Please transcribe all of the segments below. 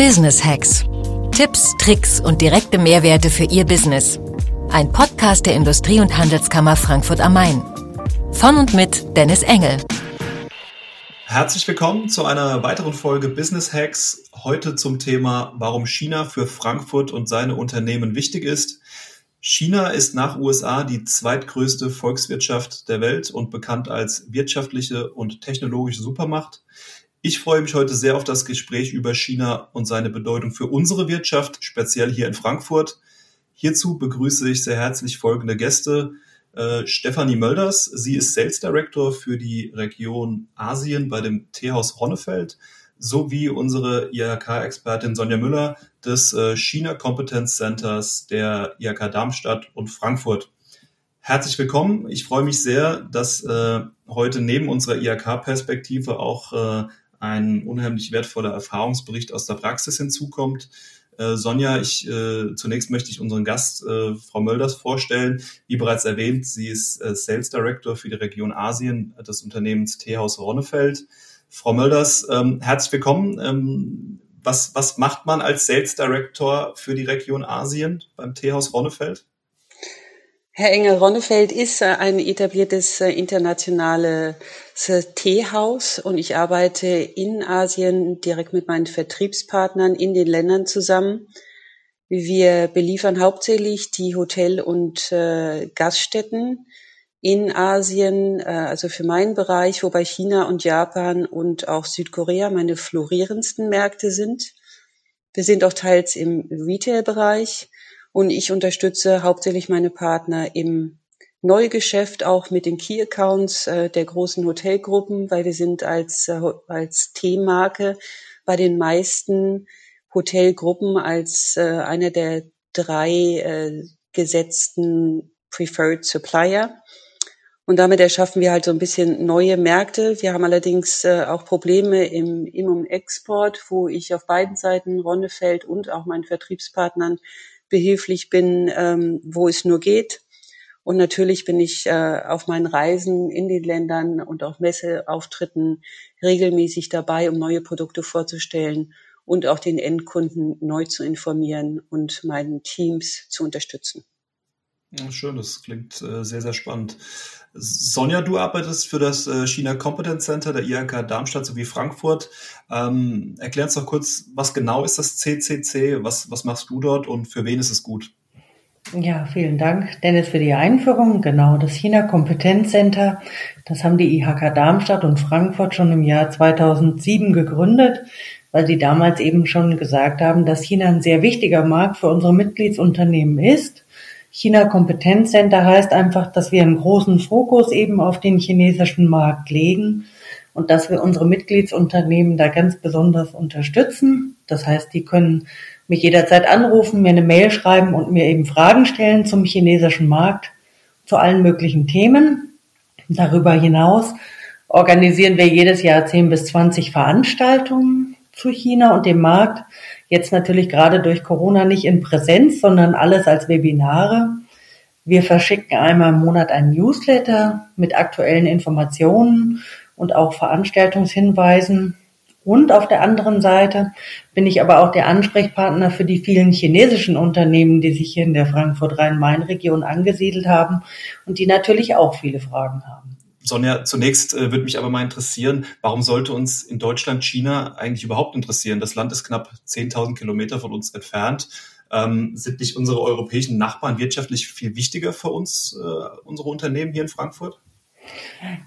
Business Hacks. Tipps, Tricks und direkte Mehrwerte für Ihr Business. Ein Podcast der Industrie- und Handelskammer Frankfurt am Main. Von und mit Dennis Engel. Herzlich willkommen zu einer weiteren Folge Business Hacks. Heute zum Thema, warum China für Frankfurt und seine Unternehmen wichtig ist. China ist nach USA die zweitgrößte Volkswirtschaft der Welt und bekannt als wirtschaftliche und technologische Supermacht. Ich freue mich heute sehr auf das Gespräch über China und seine Bedeutung für unsere Wirtschaft, speziell hier in Frankfurt. Hierzu begrüße ich sehr herzlich folgende Gäste. Äh, Stefanie Mölders, sie ist Sales Director für die Region Asien bei dem Teehaus Ronnefeld, sowie unsere IHK-Expertin Sonja Müller des äh, China Competence Centers der IHK Darmstadt und Frankfurt. Herzlich willkommen. Ich freue mich sehr, dass äh, heute neben unserer IHK-Perspektive auch äh, ein unheimlich wertvoller Erfahrungsbericht aus der Praxis hinzukommt. Äh, Sonja, ich, äh, zunächst möchte ich unseren Gast, äh, Frau Mölders, vorstellen. Wie bereits erwähnt, sie ist äh, Sales Director für die Region Asien des Unternehmens Teehaus Ronnefeld. Frau Mölders, ähm, herzlich willkommen. Ähm, was, was macht man als Sales Director für die Region Asien beim Teehaus Ronnefeld? Herr Engel-Ronnefeld ist äh, ein etabliertes äh, internationales äh, Teehaus und ich arbeite in Asien direkt mit meinen Vertriebspartnern in den Ländern zusammen. Wir beliefern hauptsächlich die Hotel- und Gaststätten in Asien, also für meinen Bereich, wobei China und Japan und auch Südkorea meine florierendsten Märkte sind. Wir sind auch teils im Retail-Bereich und ich unterstütze hauptsächlich meine Partner im Neugeschäft auch mit den Key Accounts äh, der großen Hotelgruppen, weil wir sind als, äh, als T-Marke bei den meisten Hotelgruppen als äh, einer der drei äh, gesetzten Preferred Supplier. Und damit erschaffen wir halt so ein bisschen neue Märkte. Wir haben allerdings äh, auch Probleme im, im Export, wo ich auf beiden Seiten Ronnefeld und auch meinen Vertriebspartnern behilflich bin, ähm, wo es nur geht. Und natürlich bin ich äh, auf meinen Reisen in den Ländern und auf Messeauftritten regelmäßig dabei, um neue Produkte vorzustellen und auch den Endkunden neu zu informieren und meinen Teams zu unterstützen. Schön, das klingt äh, sehr, sehr spannend. Sonja, du arbeitest für das äh, China Competence Center der IHK Darmstadt sowie Frankfurt. Ähm, erklär uns doch kurz, was genau ist das CCC? Was, was machst du dort und für wen ist es gut? Ja, vielen Dank, Dennis, für die Einführung. Genau, das China Competence Center, das haben die IHK Darmstadt und Frankfurt schon im Jahr 2007 gegründet, weil sie damals eben schon gesagt haben, dass China ein sehr wichtiger Markt für unsere Mitgliedsunternehmen ist China Kompetenzcenter heißt einfach, dass wir einen großen Fokus eben auf den chinesischen Markt legen und dass wir unsere Mitgliedsunternehmen da ganz besonders unterstützen. Das heißt, die können mich jederzeit anrufen, mir eine Mail schreiben und mir eben Fragen stellen zum chinesischen Markt, zu allen möglichen Themen. Darüber hinaus organisieren wir jedes Jahr 10 bis 20 Veranstaltungen zu China und dem Markt. Jetzt natürlich gerade durch Corona nicht in Präsenz, sondern alles als Webinare. Wir verschicken einmal im Monat einen Newsletter mit aktuellen Informationen und auch Veranstaltungshinweisen. Und auf der anderen Seite bin ich aber auch der Ansprechpartner für die vielen chinesischen Unternehmen, die sich hier in der Frankfurt-Rhein-Main-Region angesiedelt haben und die natürlich auch viele Fragen haben. Sonja, zunächst äh, würde mich aber mal interessieren, warum sollte uns in Deutschland China eigentlich überhaupt interessieren? Das Land ist knapp 10.000 Kilometer von uns entfernt. Ähm, sind nicht unsere europäischen Nachbarn wirtschaftlich viel wichtiger für uns, äh, unsere Unternehmen hier in Frankfurt?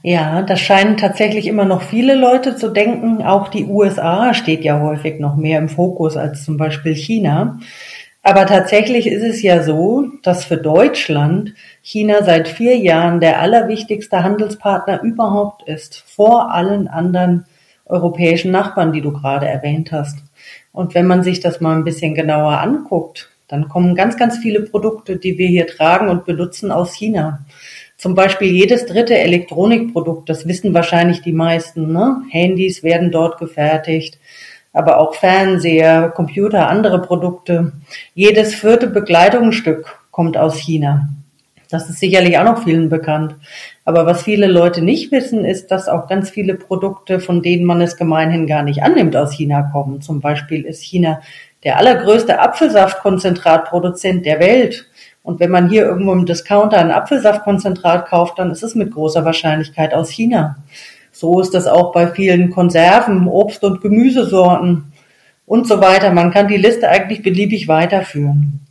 Ja, das scheinen tatsächlich immer noch viele Leute zu denken. Auch die USA steht ja häufig noch mehr im Fokus als zum Beispiel China. Aber tatsächlich ist es ja so, dass für Deutschland China seit vier Jahren der allerwichtigste Handelspartner überhaupt ist, vor allen anderen europäischen Nachbarn, die du gerade erwähnt hast. Und wenn man sich das mal ein bisschen genauer anguckt, dann kommen ganz, ganz viele Produkte, die wir hier tragen und benutzen aus China. Zum Beispiel jedes dritte Elektronikprodukt, das wissen wahrscheinlich die meisten, ne? Handys werden dort gefertigt aber auch Fernseher, Computer, andere Produkte. Jedes vierte Bekleidungsstück kommt aus China. Das ist sicherlich auch noch vielen bekannt. Aber was viele Leute nicht wissen, ist, dass auch ganz viele Produkte, von denen man es gemeinhin gar nicht annimmt, aus China kommen. Zum Beispiel ist China der allergrößte Apfelsaftkonzentratproduzent der Welt. Und wenn man hier irgendwo im Discounter ein Apfelsaftkonzentrat kauft, dann ist es mit großer Wahrscheinlichkeit aus China. So ist das auch bei vielen Konserven, Obst- und Gemüsesorten und so weiter. Man kann die Liste eigentlich beliebig weiterführen.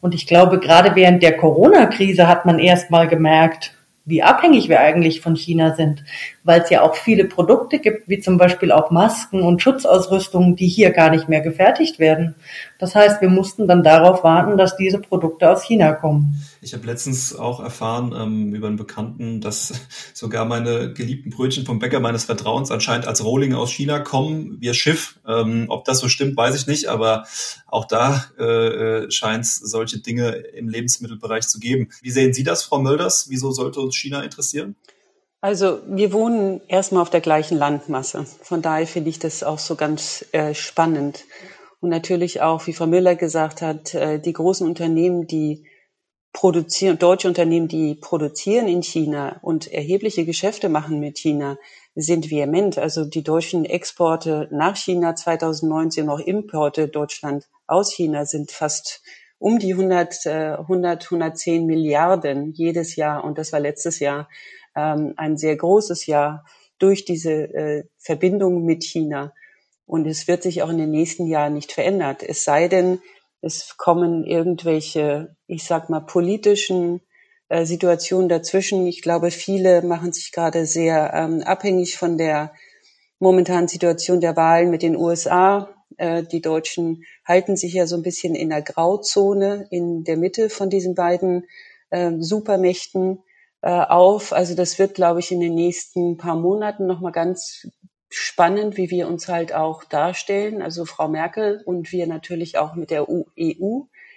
Und ich glaube, gerade während der Corona-Krise hat man erst mal gemerkt, wie abhängig wir eigentlich von China sind, weil es ja auch viele Produkte gibt, wie zum Beispiel auch Masken und Schutzausrüstung, die hier gar nicht mehr gefertigt werden. Das heißt, wir mussten dann darauf warten, dass diese Produkte aus China kommen. Ich habe letztens auch erfahren ähm, über einen Bekannten, dass sogar meine geliebten Brötchen vom Bäcker meines Vertrauens anscheinend als Rohlinge aus China kommen, wie Schiff. Ähm, ob das so stimmt, weiß ich nicht, aber auch da äh, äh scheint es solche Dinge im Lebensmittelbereich zu geben. Wie sehen Sie das, Frau Mölders? Wieso sollte uns China interessieren? Also wir wohnen erstmal auf der gleichen Landmasse. Von daher finde ich das auch so ganz äh, spannend. Und natürlich auch, wie Frau Müller gesagt hat, äh, die großen Unternehmen, die produzieren, deutsche Unternehmen, die produzieren in China und erhebliche Geschäfte machen mit China, sind vehement. Also die deutschen Exporte nach China 2019, auch Importe Deutschland aus China sind fast um die 100, 100, 110 Milliarden jedes Jahr. Und das war letztes Jahr ähm, ein sehr großes Jahr durch diese äh, Verbindung mit China. Und es wird sich auch in den nächsten Jahren nicht verändert. Es sei denn, es kommen irgendwelche, ich sag mal, politischen äh, Situationen dazwischen. Ich glaube, viele machen sich gerade sehr ähm, abhängig von der momentanen Situation der Wahlen mit den USA. Äh, die Deutschen halten sich ja so ein bisschen in der Grauzone in der Mitte von diesen beiden äh, Supermächten auf. Also das wird, glaube ich, in den nächsten paar Monaten nochmal ganz spannend, wie wir uns halt auch darstellen. Also Frau Merkel und wir natürlich auch mit der EU e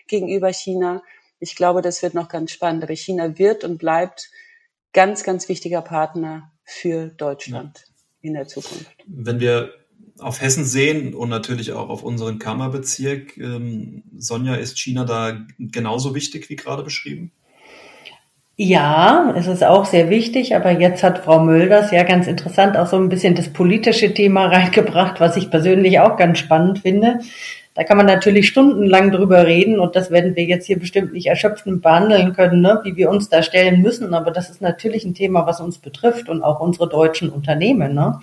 gegenüber China. Ich glaube, das wird noch ganz spannend. Aber China wird und bleibt ganz, ganz wichtiger Partner für Deutschland ja. in der Zukunft. Wenn wir auf Hessen sehen und natürlich auch auf unseren Kammerbezirk, ähm, Sonja, ist China da genauso wichtig wie gerade beschrieben? Ja, es ist auch sehr wichtig, aber jetzt hat Frau Mölders ja ganz interessant auch so ein bisschen das politische Thema reingebracht, was ich persönlich auch ganz spannend finde. Da kann man natürlich stundenlang drüber reden und das werden wir jetzt hier bestimmt nicht erschöpfend behandeln können, ne, wie wir uns da stellen müssen. Aber das ist natürlich ein Thema, was uns betrifft und auch unsere deutschen Unternehmen. Ne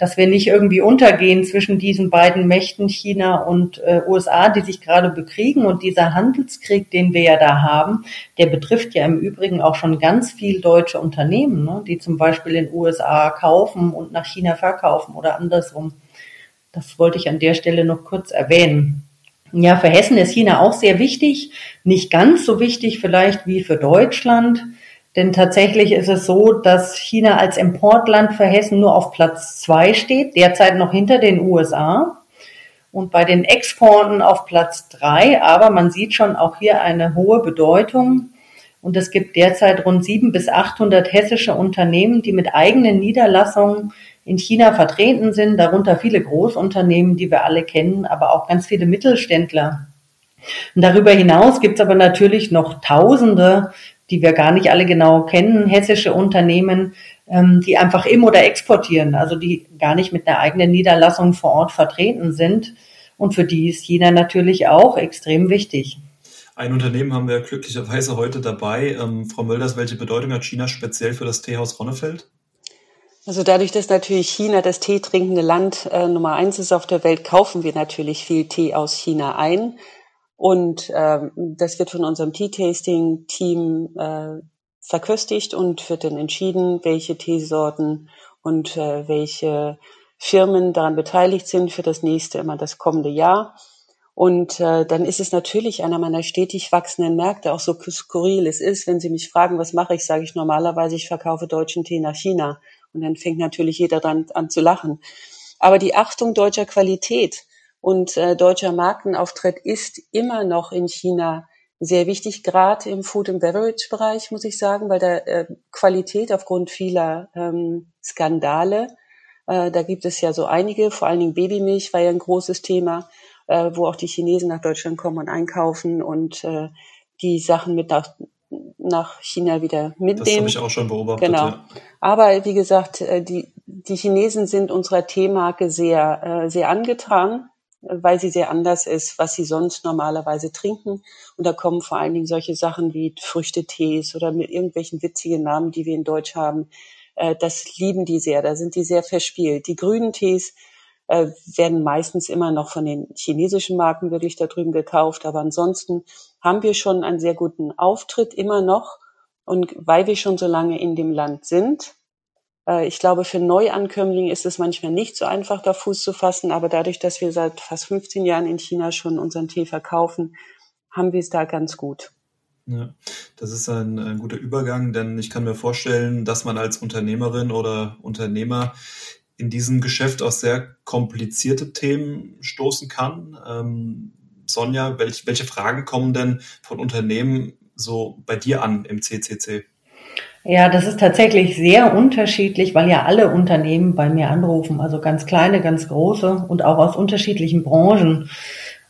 dass wir nicht irgendwie untergehen zwischen diesen beiden Mächten, China und äh, USA, die sich gerade bekriegen. Und dieser Handelskrieg, den wir ja da haben, der betrifft ja im Übrigen auch schon ganz viel deutsche Unternehmen, ne, die zum Beispiel in USA kaufen und nach China verkaufen oder andersrum. Das wollte ich an der Stelle noch kurz erwähnen. Ja, für Hessen ist China auch sehr wichtig. Nicht ganz so wichtig vielleicht wie für Deutschland. Denn tatsächlich ist es so, dass China als Importland für Hessen nur auf Platz zwei steht, derzeit noch hinter den USA und bei den Exporten auf Platz drei. Aber man sieht schon auch hier eine hohe Bedeutung. Und es gibt derzeit rund sieben bis 800 hessische Unternehmen, die mit eigenen Niederlassungen in China vertreten sind, darunter viele Großunternehmen, die wir alle kennen, aber auch ganz viele Mittelständler. Und darüber hinaus gibt es aber natürlich noch Tausende die wir gar nicht alle genau kennen, hessische Unternehmen, ähm, die einfach im oder exportieren, also die gar nicht mit einer eigenen Niederlassung vor Ort vertreten sind. Und für die ist China natürlich auch extrem wichtig. Ein Unternehmen haben wir glücklicherweise heute dabei. Ähm, Frau Mölders, welche Bedeutung hat China speziell für das Teehaus Ronnefeld? Also dadurch, dass natürlich China das teetrinkende Land äh, Nummer eins ist auf der Welt, kaufen wir natürlich viel Tee aus China ein. Und ähm, das wird von unserem Tea-Tasting-Team äh, verköstigt und wird dann entschieden, welche Teesorten und äh, welche Firmen daran beteiligt sind für das nächste, immer das kommende Jahr. Und äh, dann ist es natürlich einer meiner stetig wachsenden Märkte, auch so skurril es ist. Wenn Sie mich fragen, was mache ich, sage ich normalerweise, ich verkaufe deutschen Tee nach China. Und dann fängt natürlich jeder dann an zu lachen. Aber die Achtung deutscher Qualität, und äh, deutscher Markenauftritt ist immer noch in China sehr wichtig, gerade im Food and Beverage Bereich, muss ich sagen, weil da äh, Qualität aufgrund vieler ähm, Skandale, äh, da gibt es ja so einige, vor allen Dingen Babymilch war ja ein großes Thema, äh, wo auch die Chinesen nach Deutschland kommen und einkaufen und äh, die Sachen mit nach nach China wieder mitnehmen. Das habe ich auch schon beobachtet. Genau. Ja. Aber wie gesagt, äh, die, die Chinesen sind unserer Teemarke sehr, äh, sehr angetan, weil sie sehr anders ist, was sie sonst normalerweise trinken. Und da kommen vor allen Dingen solche Sachen wie Früchtetees oder mit irgendwelchen witzigen Namen, die wir in Deutsch haben. Äh, das lieben die sehr. Da sind die sehr verspielt. Die grünen Tees werden meistens immer noch von den chinesischen Marken wirklich da drüben gekauft. Aber ansonsten haben wir schon einen sehr guten Auftritt immer noch. Und weil wir schon so lange in dem Land sind, äh, ich glaube, für Neuankömmlinge ist es manchmal nicht so einfach, da Fuß zu fassen, aber dadurch, dass wir seit fast 15 Jahren in China schon unseren Tee verkaufen, haben wir es da ganz gut. Ja, das ist ein, ein, guter Übergang, denn ich kann mir vorstellen, dass man als Unternehmerin oder Unternehmer in diesem Geschäft auf sehr komplizierte Themen stoßen kann. Ähm, Sonja, welch, welche Fragen kommen denn von Unternehmen so bei dir an im CCC? Ja, das ist tatsächlich sehr unterschiedlich, weil ja alle Unternehmen bei mir anrufen, also ganz kleine, ganz große und auch aus unterschiedlichen Branchen.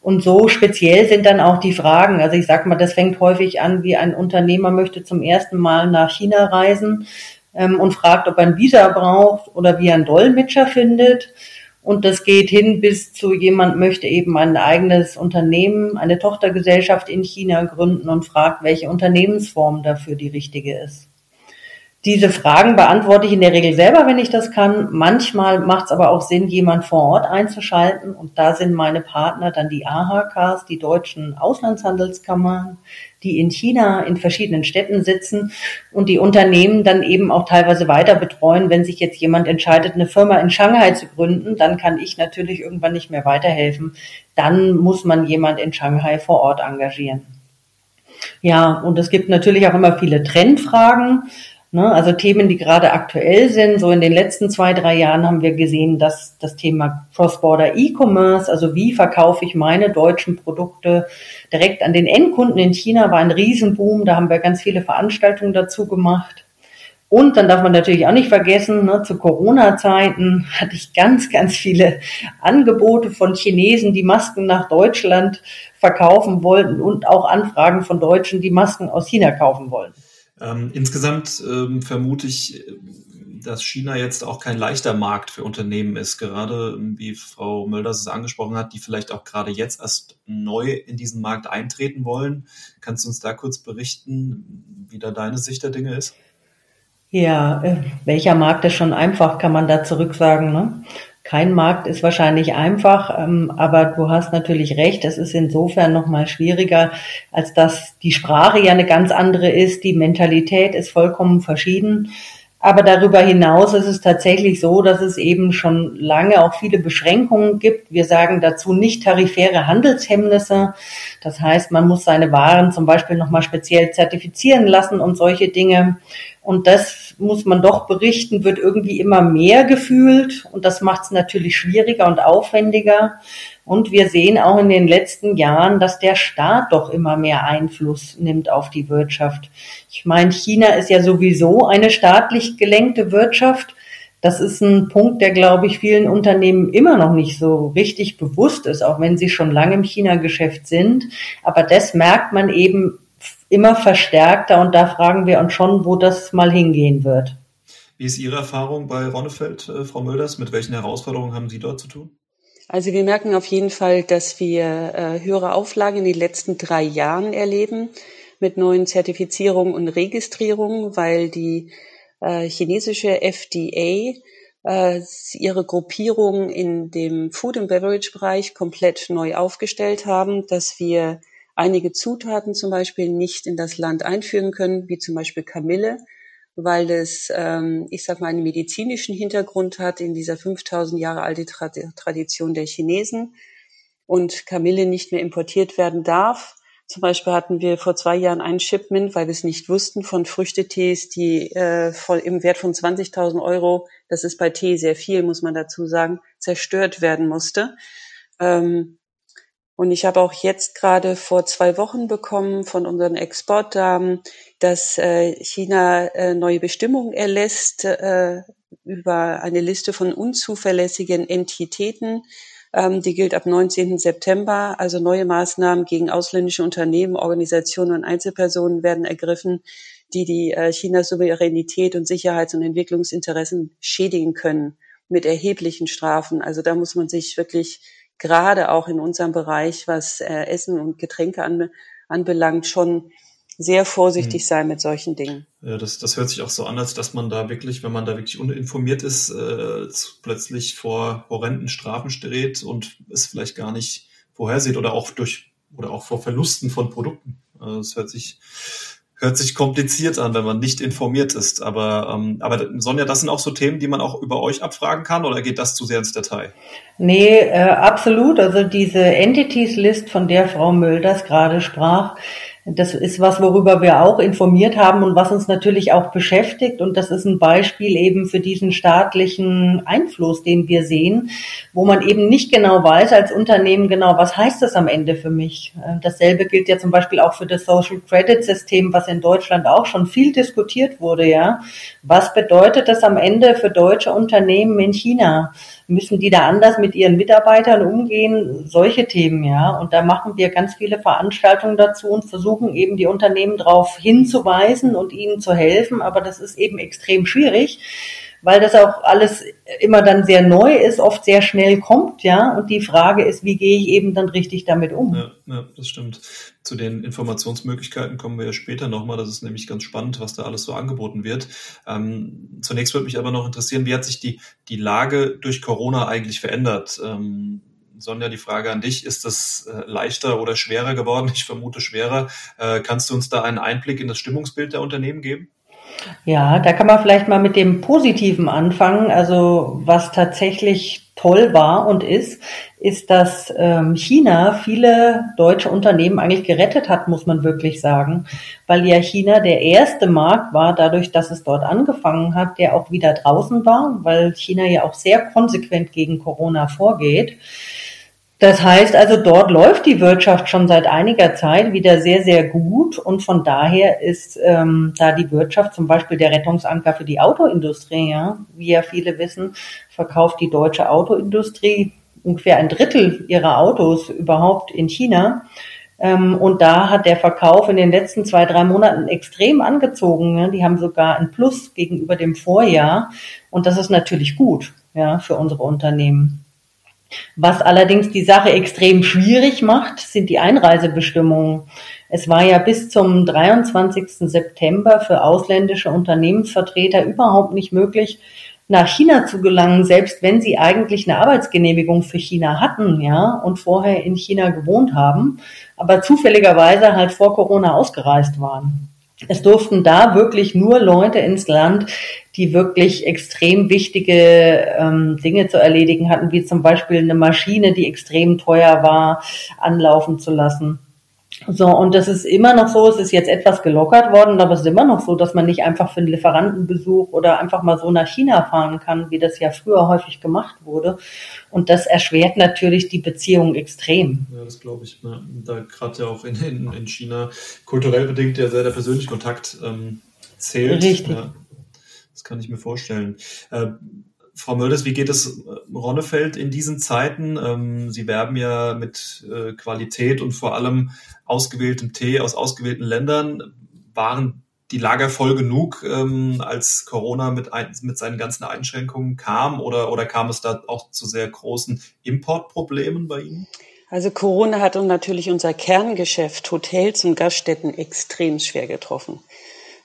Und so speziell sind dann auch die Fragen. Also ich sag mal, das fängt häufig an, wie ein Unternehmer möchte zum ersten Mal nach China reisen ähm, und fragt, ob er ein Visa braucht oder wie er einen Dolmetscher findet. Und das geht hin bis zu jemand möchte eben ein eigenes Unternehmen, eine Tochtergesellschaft in China gründen und fragt, welche Unternehmensform dafür die richtige ist. Diese Fragen beantworte ich in der Regel selber, wenn ich das kann. Manchmal macht es aber auch Sinn, jemand vor Ort einzuschalten. Und da sind meine Partner dann die AHKs, die deutschen Auslandshandelskammern, die in China in verschiedenen Städten sitzen und die Unternehmen dann eben auch teilweise weiter betreuen. Wenn sich jetzt jemand entscheidet, eine Firma in Shanghai zu gründen, dann kann ich natürlich irgendwann nicht mehr weiterhelfen. Dann muss man jemand in Shanghai vor Ort engagieren. Ja, und es gibt natürlich auch immer viele Trendfragen. Ne? Also Themen, die gerade aktuell sind. So in den letzten zwei, drei Jahren haben wir gesehen, dass das Thema Cross-Border E-Commerce, also wie verkaufe ich meine deutschen Produkte direkt an den Endkunden in China, war ein Riesenboom. Da haben wir ganz viele Veranstaltungen dazu gemacht. Und dann darf man natürlich auch nicht vergessen, ne, zu Corona-Zeiten hatte ich ganz, ganz viele Angebote von Chinesen, die Masken nach Deutschland verkaufen wollten und auch Anfragen von Deutschen, die Masken aus China kaufen wollten. Ähm, insgesamt ähm, vermute ich, dass China jetzt auch kein leichter Markt für Unternehmen ist, gerade wie Frau Mölders es angesprochen hat, die vielleicht auch gerade jetzt erst neu in diesen Markt eintreten wollen. Kannst du uns da kurz berichten, wie da deine Sicht der Dinge ist? Ja, äh, welcher Markt ist schon einfach, kann man da zurück sagen. Ne? Kein Markt ist wahrscheinlich einfach, ähm, aber du hast natürlich recht, es ist insofern nochmal schwieriger, als dass die Sprache ja eine ganz andere ist, die Mentalität ist vollkommen verschieden. Aber darüber hinaus ist es tatsächlich so, dass es eben schon lange auch viele Beschränkungen gibt. Wir sagen dazu nicht tarifäre Handelshemmnisse. Das heißt, man muss seine Waren zum Beispiel nochmal speziell zertifizieren lassen und solche Dinge. Und das muss man doch berichten, wird irgendwie immer mehr gefühlt. Und das macht es natürlich schwieriger und aufwendiger. Und wir sehen auch in den letzten Jahren, dass der Staat doch immer mehr Einfluss nimmt auf die Wirtschaft. Ich meine, China ist ja sowieso eine staatlich gelenkte Wirtschaft. Das ist ein Punkt, der, glaube ich, vielen Unternehmen immer noch nicht so richtig bewusst ist, auch wenn sie schon lange im China-Geschäft sind. Aber das merkt man eben immer verstärkter und da fragen wir uns schon, wo das mal hingehen wird. Wie ist Ihre Erfahrung bei Ronnefeld, äh, Frau Mölders? Mit welchen Herausforderungen haben Sie dort zu tun? Also wir merken auf jeden Fall, dass wir äh, höhere Auflagen in den letzten drei Jahren erleben mit neuen Zertifizierungen und Registrierungen, weil die äh, chinesische FDA ihre Gruppierung in dem Food and Beverage Bereich komplett neu aufgestellt haben, dass wir einige Zutaten zum Beispiel nicht in das Land einführen können, wie zum Beispiel Kamille, weil es, ähm, ich sag mal, einen medizinischen Hintergrund hat in dieser 5000 Jahre alte Tradition der Chinesen und Kamille nicht mehr importiert werden darf. Zum Beispiel hatten wir vor zwei Jahren ein Shipment, weil wir es nicht wussten, von Früchtetees, die äh, voll, im Wert von 20.000 Euro, das ist bei Tee sehr viel, muss man dazu sagen, zerstört werden musste. Ähm, und ich habe auch jetzt gerade vor zwei Wochen bekommen von unseren Exportdamen, dass äh, China äh, neue Bestimmungen erlässt äh, über eine Liste von unzuverlässigen Entitäten, Ähm, die gilt ab 19. September. Also neue Maßnahmen gegen ausländische Unternehmen, Organisationen und Einzelpersonen werden ergriffen, die die Chinas Souveränität und Sicherheits- und Entwicklungsinteressen schädigen können mit erheblichen Strafen. Also da muss man sich wirklich gerade auch in unserem Bereich, was äh, Essen und Getränke anbe anbelangt, schon sehr vorsichtig hm. sein mit solchen Dingen. Ja, das, das hört sich auch so an, als dass man da wirklich, wenn man da wirklich uninformiert ist, äh, plötzlich vor horrenden Strafen steht und es vielleicht gar nicht vorhersieht oder auch durch oder auch vor Verlusten von Produkten. Also es hört sich hört sich kompliziert an, wenn man nicht informiert ist. Aber, ähm, aber Sonja, das sind auch so Themen, die man auch über euch abfragen kann oder geht das zu sehr ins Detail? Nee, äh, absolut. Also diese Entities List, von der Frau Mölders gerade sprach, das ist was, worüber wir auch informiert haben und was uns natürlich auch beschäftigt. Und das ist ein Beispiel eben für diesen staatlichen Einfluss, den wir sehen, wo man eben nicht genau weiß als Unternehmen genau, was heißt das am Ende für mich. Äh, dasselbe gilt ja zum Beispiel auch für das Social Credit System, was in Deutschland auch schon viel diskutiert wurde, ja. Was bedeutet das am Ende für deutsche Unternehmen in China? Müssen die da anders mit ihren Mitarbeitern umgehen? Solche Themen, ja. Und da machen wir ganz viele Veranstaltungen dazu und versuchen eben die Unternehmen darauf hinzuweisen und ihnen zu helfen. Aber das ist eben extrem schwierig weil das auch alles immer dann sehr neu ist, oft sehr schnell kommt, ja. Und die Frage ist, wie gehe ich eben dann richtig damit um? Ja, ja das stimmt. Zu den Informationsmöglichkeiten kommen wir ja später nochmal. Das ist nämlich ganz spannend, was da alles so angeboten wird. Ähm, zunächst würde mich aber noch interessieren, wie hat sich die, die Lage durch Corona eigentlich verändert? Ähm, Sonja, die Frage an dich, ist das äh, leichter oder schwerer geworden? Ich vermute schwerer. Äh, kannst du uns da einen Einblick in das Stimmungsbild der Unternehmen geben? Ja, da kann man vielleicht mal mit dem Positiven anfangen. Also was tatsächlich toll war und ist, ist, dass ähm, China viele deutsche Unternehmen eigentlich gerettet hat, muss man wirklich sagen, weil ja China der erste Markt war, dadurch, dass es dort angefangen hat, der auch wieder draußen war, weil China ja auch sehr konsequent gegen Corona vorgeht. Das heißt also, dort läuft die Wirtschaft schon seit einiger Zeit wieder sehr, sehr gut und von daher ist ähm, da die Wirtschaft zum Beispiel der Rettungsanker für die Autoindustrie. Ja? Wie ja viele wissen, verkauft die deutsche Autoindustrie ungefähr ein Drittel ihrer Autos überhaupt in China. Ähm, und da hat der Verkauf in den letzten zwei, drei Monaten extrem angezogen. Ne? Die haben sogar ein Plus gegenüber dem Vorjahr und das ist natürlich gut ja, für unsere Unternehmen. Was allerdings die Sache extrem schwierig macht, sind die Einreisebestimmungen. Es war ja bis zum 23. September für ausländische Unternehmensvertreter überhaupt nicht möglich, nach China zu gelangen, selbst wenn sie eigentlich eine Arbeitsgenehmigung für China hatten, ja, und vorher in China gewohnt haben, aber zufälligerweise halt vor Corona ausgereist waren. Es durften da wirklich nur Leute ins Land, die wirklich extrem wichtige ähm, Dinge zu erledigen hatten, wie zum Beispiel eine Maschine, die extrem teuer war, anlaufen zu lassen. So, und das ist immer noch so, es ist jetzt etwas gelockert worden, aber es ist immer noch so, dass man nicht einfach für einen Lieferantenbesuch oder einfach mal so nach China fahren kann, wie das ja früher häufig gemacht wurde. Und das erschwert natürlich die Beziehung extrem. Ja, das glaube ich. Ne? Da gerade ja auch in, in, in, China kulturell bedingt ja sehr der persönliche Kontakt ähm, zählt. Richtig. Ja, das kann ich mir vorstellen. Äh, Frau Mölders, wie geht es äh, Ronnefeld in diesen Zeiten? Ähm, Sie werben ja mit äh, Qualität und vor allem ausgewähltem Tee aus ausgewählten Ländern. Waren die Lager voll genug, ähm, als Corona mit, ein, mit seinen ganzen Einschränkungen kam oder, oder kam es da auch zu sehr großen Importproblemen bei Ihnen? Also Corona hat uns natürlich unser Kerngeschäft Hotels und Gaststätten extrem schwer getroffen.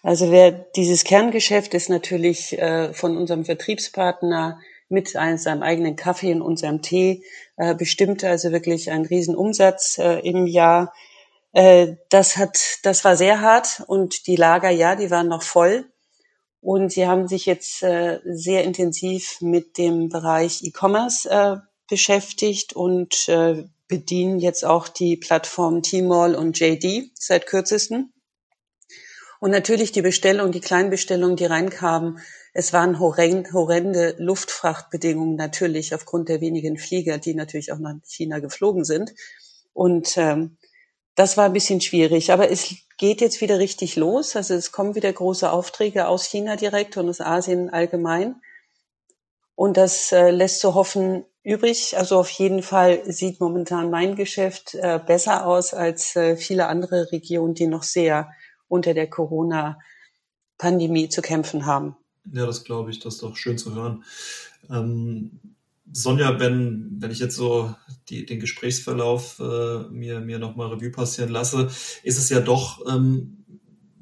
Also wer dieses Kerngeschäft ist natürlich äh, von unserem Vertriebspartner mit einem, seinem eigenen Kaffee und unserem Tee äh, bestimmt, also wirklich ein Riesenumsatz äh, im Jahr. Äh, das hat, das war sehr hart und die Lager, ja, die waren noch voll. Und sie haben sich jetzt äh, sehr intensiv mit dem Bereich E-Commerce äh, beschäftigt und bedienen jetzt auch die Plattform Tmall und JD seit kürzesten. Und natürlich die Bestellung, die Kleinbestellungen, die reinkamen, es waren horrende Luftfrachtbedingungen natürlich aufgrund der wenigen Flieger, die natürlich auch nach China geflogen sind. Und ähm, das war ein bisschen schwierig. Aber es geht jetzt wieder richtig los. Also es kommen wieder große Aufträge aus China direkt und aus Asien allgemein. Und das äh, lässt so hoffen, übrig. Also auf jeden Fall sieht momentan mein Geschäft äh, besser aus als äh, viele andere Regionen, die noch sehr unter der Corona-Pandemie zu kämpfen haben. Ja, das glaube ich, das ist doch schön zu hören. Ähm, Sonja, wenn, wenn ich jetzt so die, den Gesprächsverlauf äh, mir, mir nochmal Revue passieren lasse, ist es ja doch, ähm,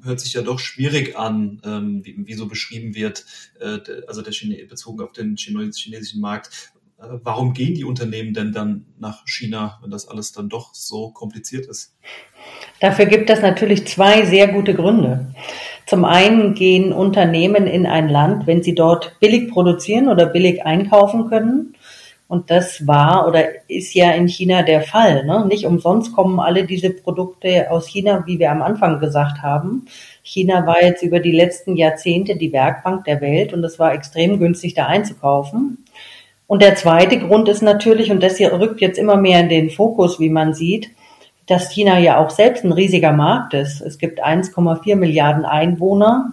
hört sich ja doch schwierig an, ähm, wie, wie so beschrieben wird, äh, also der Chine bezogen auf den chinesischen Markt. Warum gehen die Unternehmen denn dann nach China, wenn das alles dann doch so kompliziert ist? Dafür gibt es natürlich zwei sehr gute Gründe. Zum einen gehen Unternehmen in ein Land, wenn sie dort billig produzieren oder billig einkaufen können. Und das war oder ist ja in China der Fall. Ne? Nicht umsonst kommen alle diese Produkte aus China, wie wir am Anfang gesagt haben. China war jetzt über die letzten Jahrzehnte die Werkbank der Welt und es war extrem günstig da einzukaufen. Und der zweite Grund ist natürlich, und das hier rückt jetzt immer mehr in den Fokus, wie man sieht, dass China ja auch selbst ein riesiger Markt ist. Es gibt 1,4 Milliarden Einwohner.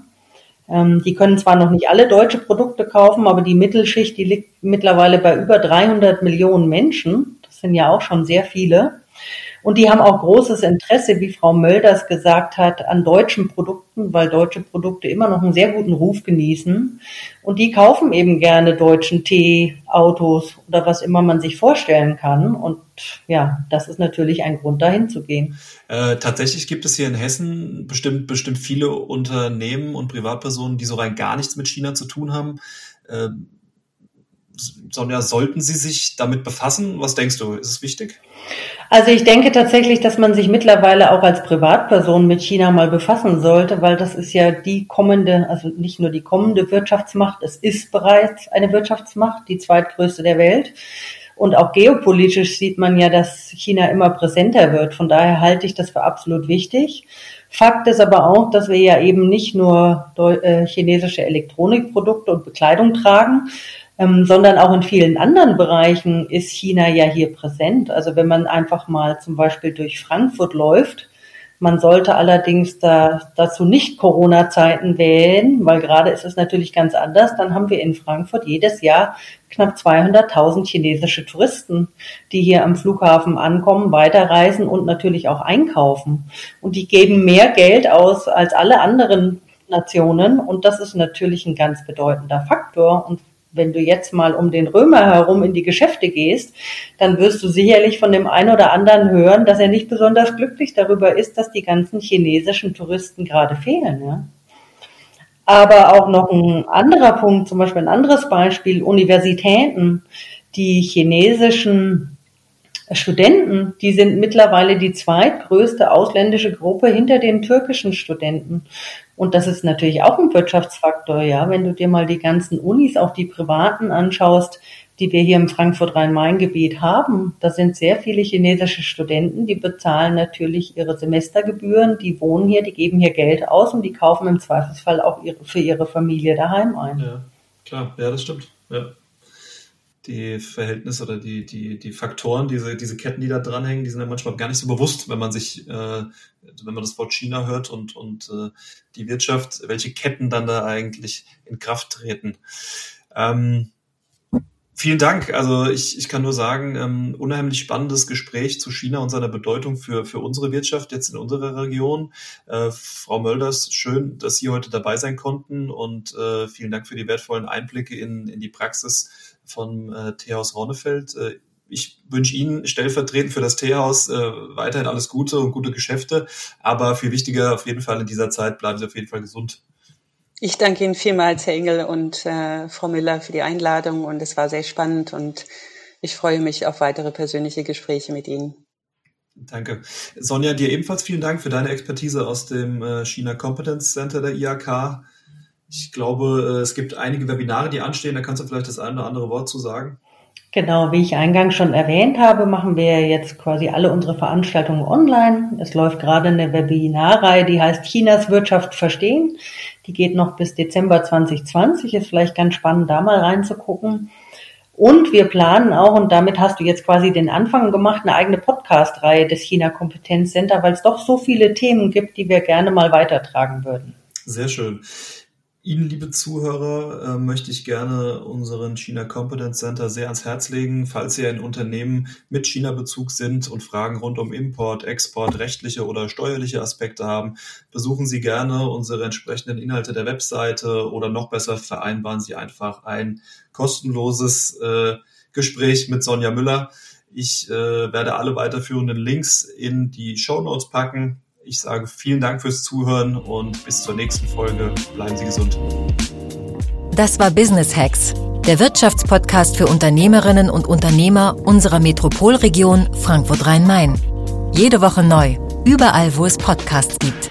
Ähm, die können zwar noch nicht alle deutsche Produkte kaufen, aber die Mittelschicht, die liegt mittlerweile bei über 300 Millionen Menschen. Das sind ja auch schon sehr viele. Und die haben auch großes Interesse, wie Frau Mölders gesagt hat, an deutschen Produkten, weil deutsche Produkte immer noch einen sehr guten Ruf genießen. Und die kaufen eben gerne deutschen Tee, Autos oder was immer man sich vorstellen kann. Und ja, das ist natürlich ein Grund, dahin zu gehen. Äh, tatsächlich gibt es hier in Hessen bestimmt, bestimmt viele Unternehmen und Privatpersonen, die so rein gar nichts mit China zu tun haben. Äh, Sonja, sollten Sie sich damit befassen? Was denkst du? Ist es wichtig? Also ich denke tatsächlich, dass man sich mittlerweile auch als Privatperson mit China mal befassen sollte, weil das ist ja die kommende, also nicht nur die kommende Wirtschaftsmacht, es ist bereits eine Wirtschaftsmacht, die zweitgrößte der Welt. Und auch geopolitisch sieht man ja, dass China immer präsenter wird. Von daher halte ich das für absolut wichtig. Fakt ist aber auch, dass wir ja eben nicht nur äh, chinesische Elektronikprodukte und Bekleidung tragen, ähm, sondern auch in vielen anderen Bereichen ist China ja hier präsent. Also wenn man einfach mal zum Beispiel durch Frankfurt läuft, man sollte allerdings da, dazu nicht Corona-Zeiten wählen, weil gerade ist es natürlich ganz anders. Dann haben wir in Frankfurt jedes Jahr knapp 200.000 chinesische Touristen, die hier am Flughafen ankommen, weiterreisen und natürlich auch einkaufen. Und die geben mehr Geld aus als alle anderen Nationen. Und das ist natürlich ein ganz bedeutender Faktor. Und wenn du jetzt mal um den Römer herum in die Geschäfte gehst, dann wirst du sicherlich von dem einen oder anderen hören, dass er nicht besonders glücklich darüber ist, dass die ganzen chinesischen Touristen gerade fehlen. Ja? Aber auch noch ein anderer Punkt, zum Beispiel ein anderes Beispiel, Universitäten, die chinesischen Studenten, die sind mittlerweile die zweitgrößte ausländische Gruppe hinter den türkischen Studenten. Und das ist natürlich auch ein Wirtschaftsfaktor, ja. Wenn du dir mal die ganzen Unis, auch die privaten anschaust, die wir hier im Frankfurt-Rhein-Main-Gebiet haben, da sind sehr viele chinesische Studenten, die bezahlen natürlich ihre Semestergebühren, die wohnen hier, die geben hier Geld aus und die kaufen im Zweifelsfall auch ihre, für ihre Familie daheim ein. Ja, klar, ja, das stimmt. Ja die Verhältnisse oder die, die, die Faktoren, diese, diese Ketten, die da dranhängen, die sind ja manchmal gar nicht so bewusst, wenn man sich, äh, wenn man das Wort China hört und, und äh, die Wirtschaft, welche Ketten dann da eigentlich in Kraft treten. Ähm, vielen Dank. Also ich, ich kann nur sagen, ähm, unheimlich spannendes Gespräch zu China und seiner Bedeutung für, für unsere Wirtschaft jetzt in unserer Region. Äh, Frau Mölders, schön, dass Sie heute dabei sein konnten und äh, vielen Dank für die wertvollen Einblicke in, in die Praxis von äh, Teehaus Ronnefeld. Äh, ich wünsche Ihnen stellvertretend für das Teehaus äh, weiterhin alles Gute und gute Geschäfte. Aber viel wichtiger auf jeden Fall in dieser Zeit bleiben Sie auf jeden Fall gesund. Ich danke Ihnen vielmals, Herr Engel und äh, Frau Müller, für die Einladung. Und es war sehr spannend und ich freue mich auf weitere persönliche Gespräche mit Ihnen. Danke. Sonja, dir ebenfalls vielen Dank für deine Expertise aus dem äh, China Competence Center der IAK. Ich glaube, äh, es gibt einige Webinare, die anstehen. Da kannst du vielleicht das eine oder andere Wort zu sagen. Genau, wie ich eingangs schon erwähnt habe, machen wir jetzt quasi alle unsere Veranstaltungen online. Es läuft gerade eine Webinarreihe, die heißt Chinas Wirtschaft verstehen. Die geht noch bis Dezember 2020. Ist vielleicht ganz spannend, da mal reinzugucken. Und wir planen auch, und damit hast du jetzt quasi den Anfang gemacht, eine eigene Podcast-Reihe des China Kompetenz Center, weil es doch so viele Themen gibt, die wir gerne mal weitertragen würden. Sehr schön. Ihnen, liebe Zuhörer, äh, möchte ich gerne unseren China Competence Center sehr ans Herz legen. Falls Sie ein Unternehmen mit China-Bezug sind und Fragen rund um Import, Export, rechtliche oder steuerliche Aspekte haben, besuchen Sie gerne unsere entsprechenden Inhalte der Webseite oder noch besser vereinbaren Sie einfach ein kostenloses äh, Gespräch mit Sonja Müller. Ich äh, werde alle weiterführenden Links in die Show Notes packen. Ich sage vielen Dank fürs Zuhören und bis zur nächsten Folge. Bleiben Sie gesund. Das war Business Hacks, der Wirtschaftspodcast für Unternehmerinnen und Unternehmer unserer Metropolregion Frankfurt-Rhein-Main. Jede Woche neu, überall wo es Podcasts gibt.